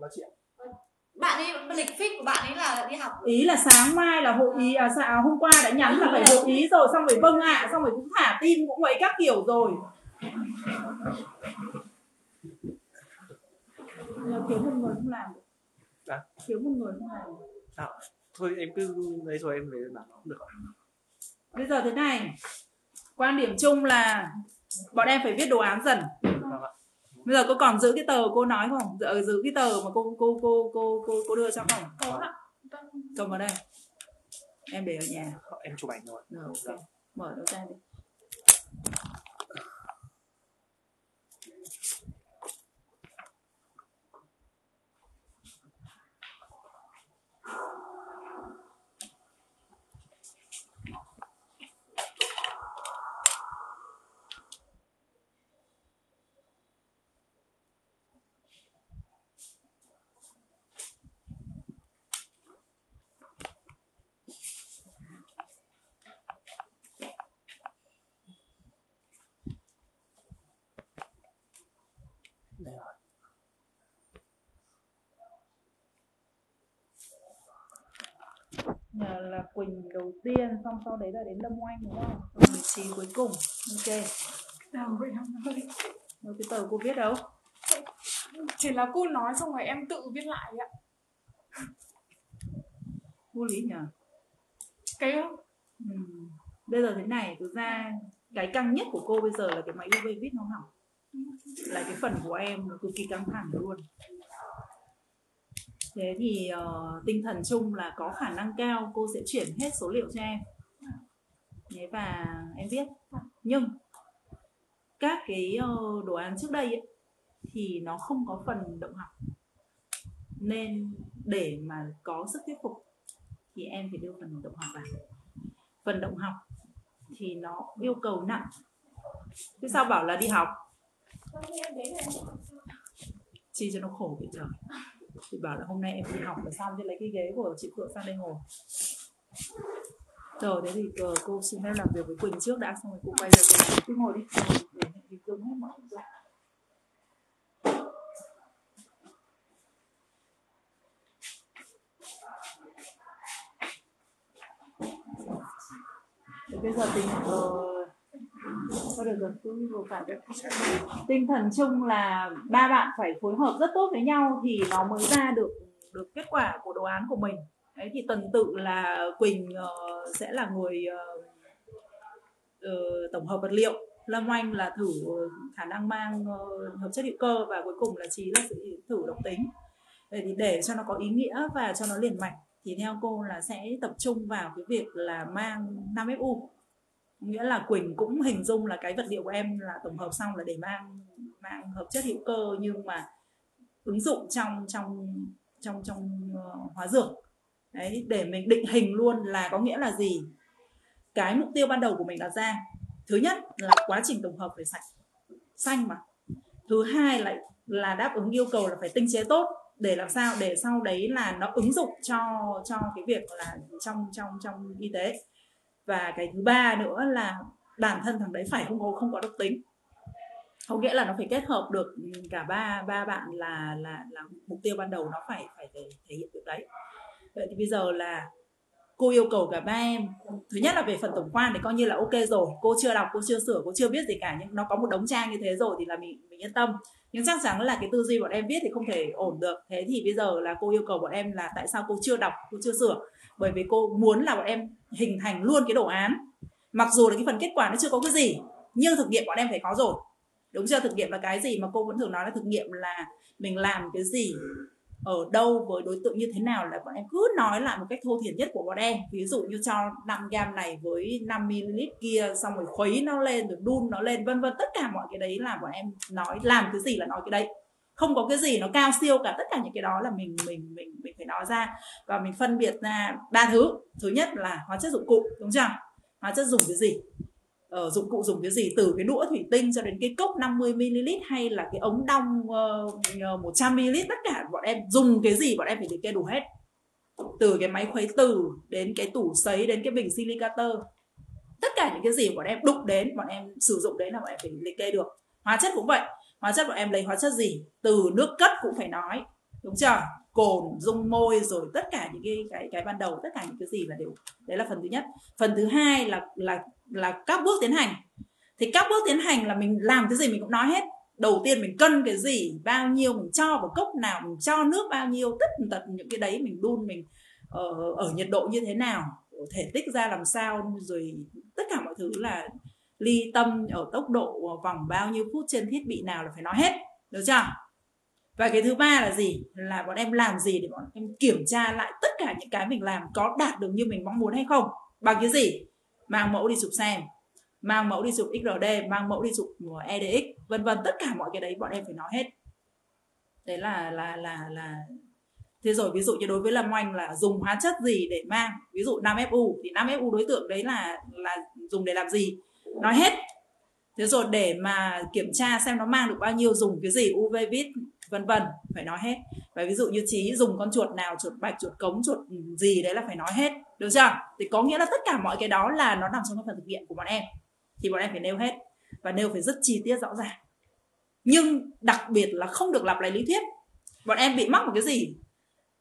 đó chị ạ bạn ấy lịch fix của bạn ấy là đi học. Ý là sáng mai là hội ý à, dạ, hôm qua đã nhắn là phải hội ý rồi xong rồi vâng ạ xong rồi cũng thả tin cũng mấy các kiểu rồi. Là thiếu một người không làm được. Dạ. thiếu một người không làm được. À, thôi em cứ lấy rồi em về làm cũng được. Bây giờ thế này. Quan điểm chung là bọn em phải viết đồ án dần. Vâng ạ bây giờ cô còn giữ cái tờ cô nói không? Giữ, giữ cái tờ mà cô cô cô cô cô, cô đưa cho không? Có ạ. Cầm vào đây. Em để ở nhà. Em chụp ảnh rồi. Rồi ok. Mở nó ra đi là Quỳnh đầu tiên xong sau đấy là đến Lâm Oanh đúng không? Rồi Trí cuối cùng. Ok. nào vậy em ơi cái tờ cô viết đâu? chỉ là cô nói xong rồi em tự viết lại ạ Vô lý nhỉ? cái Ừ. Bây giờ thế này, thực ra cái căng nhất của cô bây giờ là cái máy UV viết nó hỏng. Là cái phần của em nó cực kỳ căng thẳng luôn. Thế thì uh, tinh thần chung là có khả năng cao cô sẽ chuyển hết số liệu cho em. Thế và em viết. Nhưng các cái ờ, đồ án trước đây ấy, thì nó không có phần động học. Nên để mà có sức thuyết phục thì em phải đưa phần động học vào phần động học thì nó yêu cầu nặng thế sao bảo là đi học chi cho nó khổ vậy trời thì bảo là hôm nay em đi học là xong chứ lấy cái ghế của chị Phượng sang đây ngồi. Rồi thế thì ờ, cô xin phép làm việc với Quỳnh trước đã xong rồi cô quay về cô cứ ngồi đi. Để hình dung hết mọi người Thế bây giờ tình uh, ờ, có được rồi cứ vừa phải được. Tinh thần chung là ba bạn phải phối hợp rất tốt với nhau thì nó mới ra được được kết quả của đồ án của mình. Đấy thì tuần tự là quỳnh uh, sẽ là người uh, uh, tổng hợp vật liệu. Lâm oanh là thử khả năng mang uh, hợp chất hữu cơ và cuối cùng là trí là thử độc tính. Để thì để cho nó có ý nghĩa và cho nó liền mạch thì theo cô là sẽ tập trung vào cái việc là mang 5 FU nghĩa là Quỳnh cũng hình dung là cái vật liệu của em là tổng hợp xong là để mang mang hợp chất hữu cơ nhưng mà ứng dụng trong trong trong trong uh, hóa dược. Đấy để mình định hình luôn là có nghĩa là gì? Cái mục tiêu ban đầu của mình đặt ra thứ nhất là quá trình tổng hợp phải sạch xanh mà. Thứ hai lại là đáp ứng yêu cầu là phải tinh chế tốt để làm sao để sau đấy là nó ứng dụng cho cho cái việc là trong trong trong y tế và cái thứ ba nữa là bản thân thằng đấy phải không có không có độc tính. Có nghĩa là nó phải kết hợp được cả ba ba bạn là là là mục tiêu ban đầu nó phải phải thể, thể hiện được đấy. Vậy thì bây giờ là cô yêu cầu cả ba em thứ nhất là về phần tổng quan thì coi như là ok rồi cô chưa đọc cô chưa sửa cô chưa biết gì cả nhưng nó có một đống trang như thế rồi thì là mình mình yên tâm. Nhưng chắc chắn là cái tư duy bọn em viết thì không thể ổn được. Thế thì bây giờ là cô yêu cầu bọn em là tại sao cô chưa đọc cô chưa sửa? Bởi vì cô muốn là bọn em hình thành luôn cái đồ án. Mặc dù là cái phần kết quả nó chưa có cái gì, nhưng thực nghiệm bọn em phải có rồi. Đúng chưa? Thực nghiệm là cái gì mà cô vẫn thường nói là thực nghiệm là mình làm cái gì ở đâu với đối tượng như thế nào là bọn em cứ nói lại một cách thô thiển nhất của bọn em. Ví dụ như cho 5 gam này với 5 ml kia, xong rồi khuấy nó lên, rồi đun nó lên, vân vân. Tất cả mọi cái đấy là bọn em nói, làm cái gì là nói cái đấy không có cái gì nó cao siêu cả tất cả những cái đó là mình mình mình mình phải nói ra. Và mình phân biệt ra ba thứ. Thứ nhất là hóa chất dụng cụ đúng chưa? Hóa chất dùng cái gì? Ờ, dụng cụ dùng cái gì? Từ cái đũa thủy tinh cho đến cái cốc 50 ml hay là cái ống đong uh, 100 ml tất cả bọn em dùng cái gì bọn em phải liệt kê đủ hết. Từ cái máy khuấy từ đến cái tủ sấy đến cái bình silicator. Tất cả những cái gì bọn em đụng đến bọn em sử dụng đấy là bọn em phải liệt kê được. Hóa chất cũng vậy hóa chất bọn em lấy hóa chất gì? Từ nước cất cũng phải nói. Đúng chưa? Cồn dung môi rồi tất cả những cái cái cái ban đầu tất cả những cái gì là đều đấy là phần thứ nhất. Phần thứ hai là là là các bước tiến hành. Thì các bước tiến hành là mình làm cái gì mình cũng nói hết. Đầu tiên mình cân cái gì bao nhiêu mình cho vào cốc nào mình cho nước bao nhiêu tất tật những cái đấy mình đun mình ở, ở nhiệt độ như thế nào thể tích ra làm sao rồi tất cả mọi thứ là ly tâm ở tốc độ vòng bao nhiêu phút trên thiết bị nào là phải nói hết, được chưa? Và cái thứ ba là gì? Là bọn em làm gì để bọn em kiểm tra lại tất cả những cái mình làm có đạt được như mình mong muốn hay không? Bằng cái gì? Mang mẫu đi chụp xem, mang mẫu đi chụp XRD mang mẫu đi chụp EDX vân vân, tất cả mọi cái đấy bọn em phải nói hết. Đấy là là là là. Thế rồi ví dụ như đối với lâm oanh là dùng hóa chất gì để mang? Ví dụ 5FU thì 5FU đối tượng đấy là là dùng để làm gì? Nói hết. Thế rồi để mà kiểm tra xem nó mang được bao nhiêu, dùng cái gì UV vít vân vân, phải nói hết. Và ví dụ như trí dùng con chuột nào, chuột bạch, chuột cống, chuột gì đấy là phải nói hết, được chưa? Thì có nghĩa là tất cả mọi cái đó là nó nằm trong cái phần thực hiện của bọn em. Thì bọn em phải nêu hết và nêu phải rất chi tiết rõ ràng. Nhưng đặc biệt là không được lặp lại lý thuyết. Bọn em bị mắc một cái gì?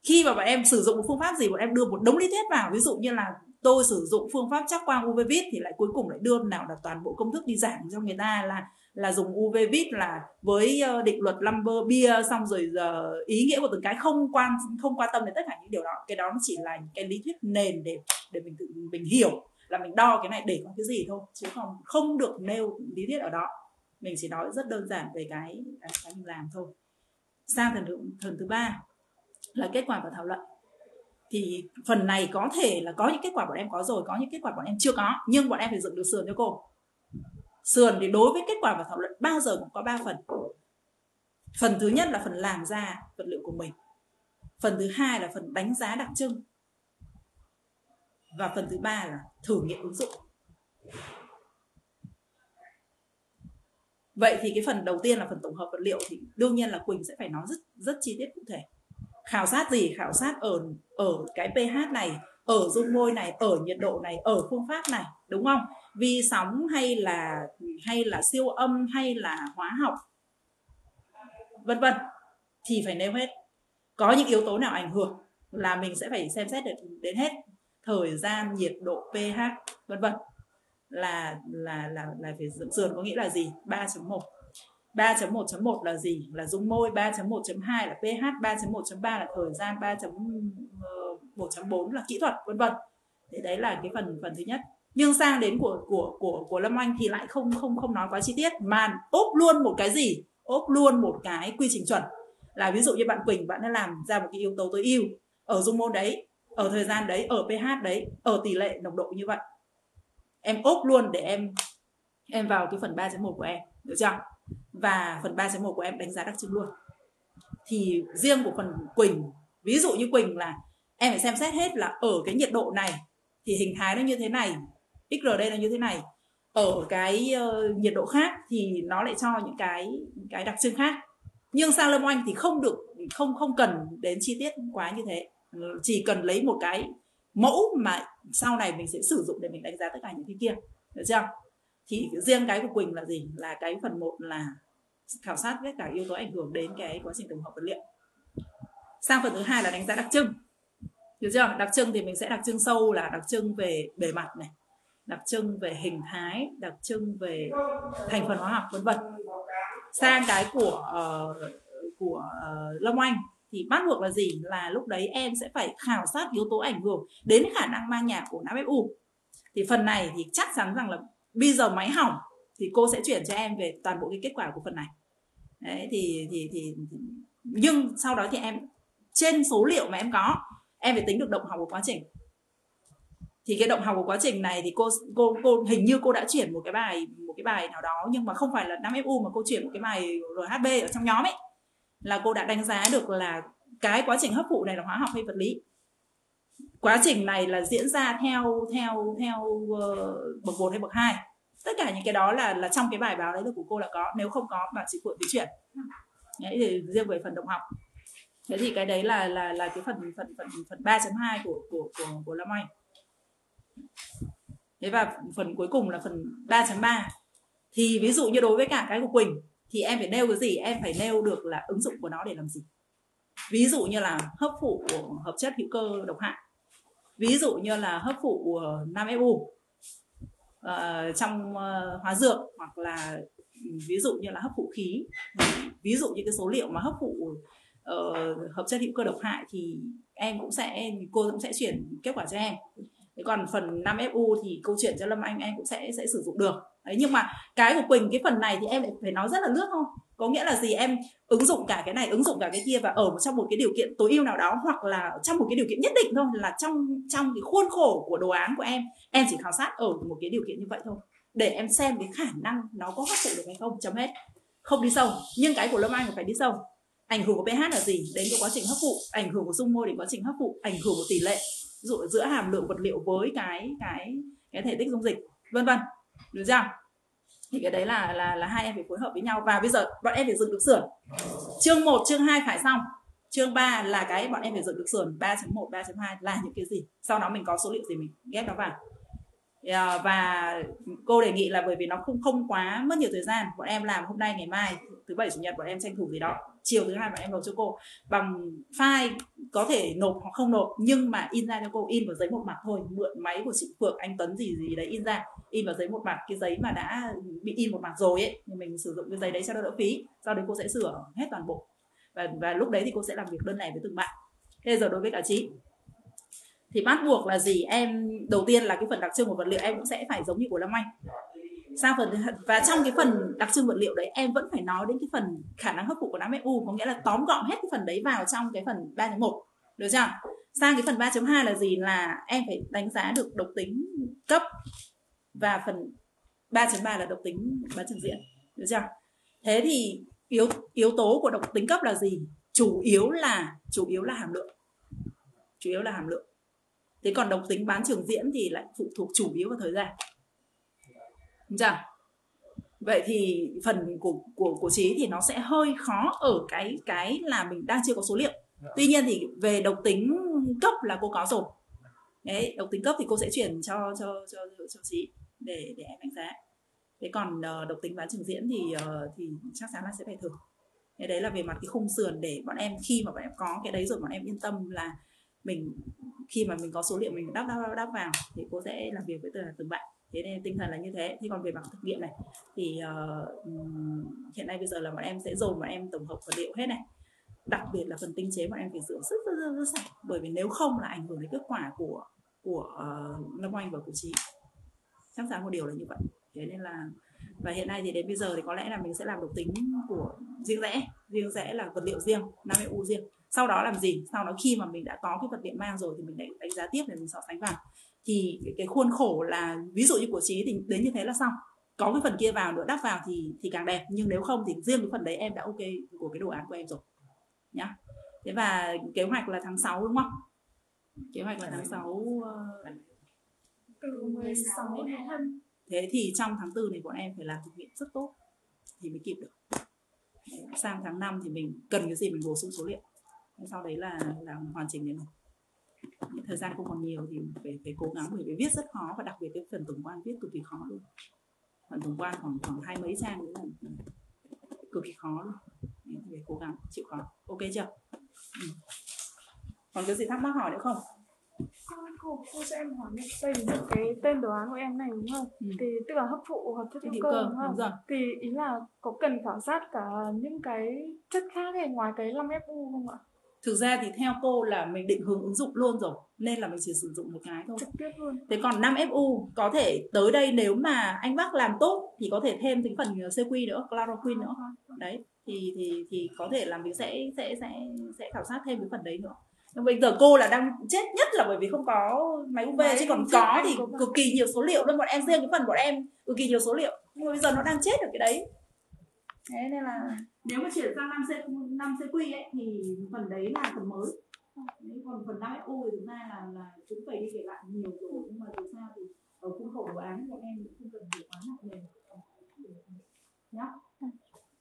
Khi mà bọn em sử dụng một phương pháp gì, bọn em đưa một đống lý thuyết vào. Ví dụ như là tôi sử dụng phương pháp chắc quang UV vít thì lại cuối cùng lại đưa nào là toàn bộ công thức đi giảng cho người ta là là dùng UV vít là với ờ, định luật lumber bia xong rồi giờ ý nghĩa của từng cái không quan không quan tâm đến tất cả những điều đó. Cái đó nó chỉ là cái lý thuyết nền để để mình tự mình hiểu là mình đo cái này để có cái gì thôi chứ không không được nêu lý thuyết ở đó. Mình chỉ nói rất đơn giản về cái cái, cái mình làm thôi. Sang thần thứ, thần thứ ba là kết quả của thảo luận thì phần này có thể là có những kết quả bọn em có rồi, có những kết quả bọn em chưa có, nhưng bọn em phải dựng được sườn cho cô. Sườn thì đối với kết quả và thảo luận bao giờ cũng có ba phần. Phần thứ nhất là phần làm ra vật liệu của mình. Phần thứ hai là phần đánh giá đặc trưng. Và phần thứ ba là thử nghiệm ứng dụng. Vậy thì cái phần đầu tiên là phần tổng hợp vật liệu thì đương nhiên là quỳnh sẽ phải nói rất rất chi tiết cụ thể khảo sát gì? Khảo sát ở ở cái pH này, ở dung môi này, ở nhiệt độ này, ở phương pháp này, đúng không? Vi sóng hay là hay là siêu âm hay là hóa học? Vân vân. Thì phải nêu hết. Có những yếu tố nào ảnh hưởng là mình sẽ phải xem xét được đến hết. Thời gian, nhiệt độ, pH, vân vân. Là là là là phải sườn có nghĩa là gì? 3.1 3.1.1 là gì? Là dung môi 3.1.2 là pH 3.1.3 là thời gian 3.1.4 ờ, là kỹ thuật, vân vân. Thế đấy là cái phần phần thứ nhất. Nhưng sang đến của của của của Lâm Anh thì lại không không không nói quá chi tiết. Mà ốp luôn một cái gì? Ốp luôn một cái quy trình chuẩn. Là ví dụ như bạn Quỳnh, bạn đã làm ra một cái yếu tố tối ưu ở dung môn đấy, ở thời gian đấy, ở pH đấy, ở tỷ lệ nồng độ như vậy. Em ốp luôn để em em vào cái phần 3.1 của em. Được chưa? Và phần 3.1 của em đánh giá đặc trưng luôn. Thì riêng của phần Quỳnh ví dụ như Quỳnh là em phải xem xét hết là ở cái nhiệt độ này thì hình thái nó như thế này XRD là như thế này. Ở cái uh, nhiệt độ khác thì nó lại cho những cái cái đặc trưng khác. Nhưng sang lâm oanh thì không được không không cần đến chi tiết quá như thế. Ờ, chỉ cần lấy một cái mẫu mà sau này mình sẽ sử dụng để mình đánh giá tất cả những cái kia. Được chưa? Thì riêng cái của quỳnh là gì? Là cái phần một là khảo sát tất cả yếu tố ảnh hưởng đến cái quá trình tổng hợp vật liệu. Sang phần thứ hai là đánh giá đặc trưng. Được chưa? Đặc trưng thì mình sẽ đặc trưng sâu là đặc trưng về bề mặt này đặc trưng về hình thái đặc trưng về thành phần hóa học vân vân. Sang cái của uh, của uh, Long Anh thì bắt buộc là gì? Là lúc đấy em sẽ phải khảo sát yếu tố ảnh hưởng đến khả năng mang nhà của não fu thì phần này thì chắc chắn rằng là bây giờ máy hỏng thì cô sẽ chuyển cho em về toàn bộ cái kết quả của phần này. Đấy thì thì thì, nhưng sau đó thì em trên số liệu mà em có em phải tính được động học của quá trình. Thì cái động học của quá trình này thì cô cô cô hình như cô đã chuyển một cái bài một cái bài nào đó nhưng mà không phải là 5 FU mà cô chuyển một cái bài RHB ở trong nhóm ấy là cô đã đánh giá được là cái quá trình hấp thụ này là hóa học hay vật lý. Quá trình này là diễn ra theo theo theo uh, bậc một hay bậc hai tất cả những cái đó là là trong cái bài báo đấy của cô là có, nếu không có bạn chỉ cuộn thì chuyển. Đấy, thì riêng về phần động học. Thế thì cái đấy là là là cái phần phần phần phần 3.2 của của của của Lâm Anh. Thế và phần cuối cùng là phần 3.3 thì ví dụ như đối với cả cái của Quỳnh, thì em phải nêu cái gì? Em phải nêu được là ứng dụng của nó để làm gì? Ví dụ như là hấp phụ của hợp chất hữu cơ độc hại. Ví dụ như là hấp phụ của 5FU uh, trong uh, hóa dược hoặc là ừ, ví dụ như là hấp phụ khí. Ví dụ như cái số liệu mà hấp phụ uh, ờ, hợp chất hữu cơ độc hại thì em cũng sẽ cô cũng sẽ chuyển kết quả cho em. Thế còn phần 5FU thì câu chuyện cho Lâm Anh em cũng sẽ sẽ sử dụng được. Đấy nhưng mà cái của Quỳnh cái phần này thì em lại phải nói rất là lướt không có nghĩa là gì? Em ứng dụng cả cái này, ứng dụng cả cái kia và ở trong một cái điều kiện tối ưu nào đó hoặc là trong một cái điều kiện nhất định thôi, là trong trong cái khuôn khổ của đồ án của em em chỉ khảo sát ở một cái điều kiện như vậy thôi. Để em xem cái khả năng nó có hấp thụ được hay không, chấm hết. Không đi sâu, nhưng cái của Lâm Anh phải đi sâu. Ảnh hưởng của pH là gì? Đến cái quá trình hấp thụ. Ảnh hưởng của dung môi đến quá trình hấp thụ. Ảnh hưởng của tỷ lệ dụ giữa hàm lượng vật liệu với cái cái cái thể tích dung dịch. Vân vân. Được chưa? Thì cái đấy là là là hai em phải phối hợp với nhau. Và bây giờ bọn em phải dựng được sườn. Chương 1, chương 2 phải xong. Chương 3 là cái bọn em phải dựng được sườn. 3.1, 3.2 là những cái gì? Sau đó mình có số liệu gì mình ghép nó vào. Ờ, và cô đề nghị là bởi vì nó không không quá mất nhiều thời gian, bọn em làm hôm nay, ngày mai, thứ bảy, chủ nhật bọn em tranh thủ gì đó, chiều thứ hai bọn em nộp cho cô. Bằng file có thể nộp hoặc không nộp, nhưng mà in ra cho cô, in vào giấy một mặt thôi, mượn máy của chị Phượng, anh Tuấn gì gì đấy in ra, in vào giấy một mặt, cái giấy mà đã bị in một mặt rồi ấy, thì mình sử dụng cái giấy đấy cho đỡ phí, sau đấy cô sẽ sửa hết toàn bộ. Và và lúc đấy thì cô sẽ làm việc đơn lẻ với từng bạn. Thế giờ đối với cả chị? Thì bắt buộc là gì? Em, đầu tiên là cái phần đặc trưng của vật liệu em cũng sẽ phải giống như của Lâm Anh. Sang phần và trong cái phần đặc trưng vật liệu đấy, em vẫn phải nói đến cái phần khả năng hấp thụ của 5FU có nghĩa là tóm gọn hết cái phần đấy vào trong cái phần 3.1 được chưa? Sang cái phần 3.2 là gì? Là em phải đánh giá được độc tính cấp và phần 3.3 là độc tính bán trực diện được chưa? Thế thì yếu yếu tố của độc tính cấp là gì? Chủ yếu là, chủ yếu là hàm lượng. Chủ yếu là hàm lượng thế còn độc tính bán trường diễn thì lại phụ thuộc chủ yếu vào thời gian. Đúng chưa? Vậy thì phần của của của trí thì nó sẽ hơi khó ở cái cái là mình đang chưa có số liệu. Tuy nhiên thì về độc tính cấp là cô có rồi. Đấy, độc tính cấp thì cô sẽ chuyển cho cho cho cho trí để để em đánh giá. Thế còn ờ, độc tính bán trường diễn thì ờ, thì chắc chắn là sẽ phải thử. Thế đấy là về mặt cái khung sườn để bọn em khi mà bọn em có cái đấy rồi bọn em yên tâm là mình khi mà mình có số liệu mình đáp đáp đáp, vào thì cô sẽ làm việc với từng từng bạn. Thế nên tinh thần là như thế. Thế còn về mặt thực nghiệm này thì uh, hiện nay bây giờ là bọn em sẽ dồn bọn em tổng hợp vật liệu hết này. Đặc biệt là phần tinh chế bọn em phải rửa rất rất rất, rất sạch. Bởi vì nếu không là ảnh hưởng đến kết quả của của uh, lâm oanh và của chị. chắc chắn một điều là như vậy. Thế nên là và hiện nay thì đến bây giờ thì có lẽ là mình sẽ làm độc tính của riêng rẽ. Riêng rẽ là vật liệu riêng 5 u riêng sau đó làm gì? Sau đó khi mà mình đã có cái vật liệu mang rồi thì mình đánh, đánh giá tiếp để mình so sánh vào. Thì cái, cái khuôn khổ là ví dụ như của trí thì đến như thế là xong. Có cái phần kia vào nữa đắp vào thì thì càng đẹp. Nhưng nếu không thì riêng cái phần đấy em đã ok của cái đồ án của em rồi. Nhá. Thế và kế hoạch là tháng 6 đúng không? Kế hoạch là tháng 6 uh... từ 16 đến 25 thế thì trong tháng 4 này bọn em phải làm thực hiện rất tốt thì mới kịp được. Sang tháng 5 thì mình cần cái gì mình bổ sung số liệu sau đấy là là hoàn chỉnh đến thời gian không còn nhiều thì phải phải cố gắng bởi vì viết rất khó và đặc biệt cái phần tổng quan viết cực kỳ khó luôn. Phần tổng quan khoảng khoảng hai mấy trang nữa là cực kỳ khó luôn. Nên phải cố gắng chịu khó. Ok chưa? Ừ. còn cái gì thắc mắc hỏi nữa không? Cô, cho em hỏi đây cái tên đồ án của em này đúng không? Ừ. thì tức là hấp thụ hợp chất Hữu cơ, cơ đúng đúng không? rồi. thì ý là có cần khảo sát cả những cái chất khác này ngoài cái 5FU không ạ thực ra thì theo cô là mình định hướng ứng dụng luôn rồi nên là mình chỉ sử dụng một cái thôi trực tiếp luôn Thế còn 5FU có thể tới đây nếu mà anh Bắc làm tốt thì có thể thêm cái phần CQ nữa, chloroquine nữa. Đấy, thì thì thì có thể là mình sẽ sẽ sẽ sẽ khảo sát thêm cái phần đấy nữa. Nhưng bây giờ cô là đang chết nhất là bởi vì không có máy UV chứ còn có thì có cực kỳ nhiều số liệu luôn bọn em riêng cái phần bọn em cực kỳ nhiều số liệu. Nhưng mà bây giờ nó đang chết ở cái đấy. Thế nên là nếu mà chuyển sang 5 c 5 cq ấy thì phần đấy là phần mới. Đấy, còn phần 5 u thì chúng ta là là cũng phải đi kể lại nhiều rồi nhưng mà dù sao thì ở khuôn khổ đồ án của em cũng không cần phải quá nặng nề. Nhá.